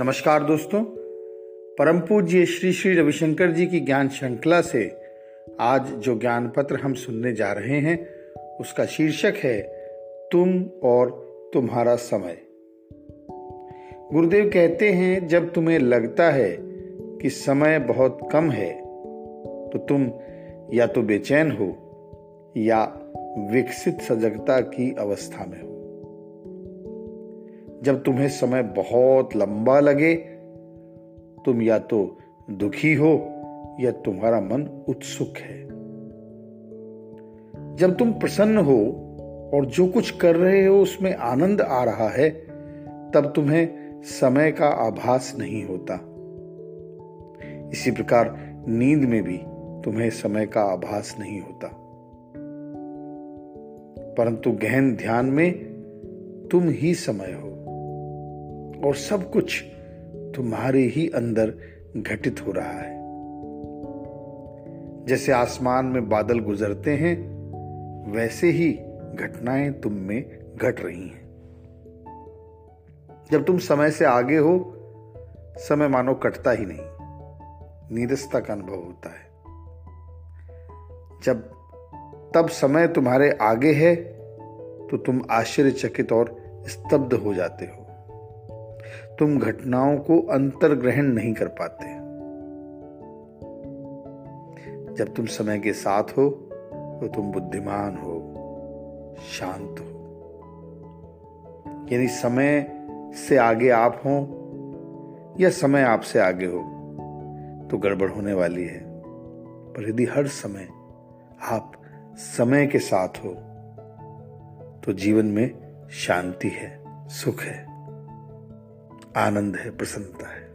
नमस्कार दोस्तों, परम पूज्य श्री श्री रविशंकर जी की ज्ञान श्रृंखला से आज जो ज्ञान पत्र हम सुनने जा रहे हैं, उसका शीर्षक है, तुम और तुम्हारा समय। गुरुदेव कहते हैं, जब तुम्हें लगता है कि समय बहुत कम है तो तुम या तो बेचैन हो या विकसित सजगता की अवस्था में हो। जब तुम्हें समय बहुत लंबा लगे, तुम या तो दुखी हो, या तुम्हारा मन उत्सुक है। जब तुम प्रसन्न हो और जो कुछ कर रहे हो उसमें आनंद आ रहा है, तब तुम्हें समय का आभास नहीं होता। इसी प्रकार नींद में भी तुम्हें समय का आभास नहीं होता। परंतु गहन ध्यान में तुम ही समय हो। और सब कुछ तुम्हारे ही अंदर घटित हो रहा है। जैसे आसमान में बादल गुजरते हैं, वैसे ही घटनाएँ तुम में घट रही हैं। जब तुम समय से आगे हो, समय मानो कटता ही नहीं। नीरसता का अनुभव होता है। जब, तब समय तुम्हारे आगे है तो तुम आश्चर्यचकित और स्तब्ध हो जाते हो। तुम घटनाओं को अंतर्ग्रहण नहीं कर पाते। जब तुम समय के साथ हो तो तुम बुद्धिमान हो, शांत हो। यानी समय से आगे आप हो, या समय आपसे आगे हो तो गड़बड़ होने वाली है। पर यदि हर समय आप समय के साथ हो तो जीवन में शांति है, सुख है। आनंद है प्रसन्नता है।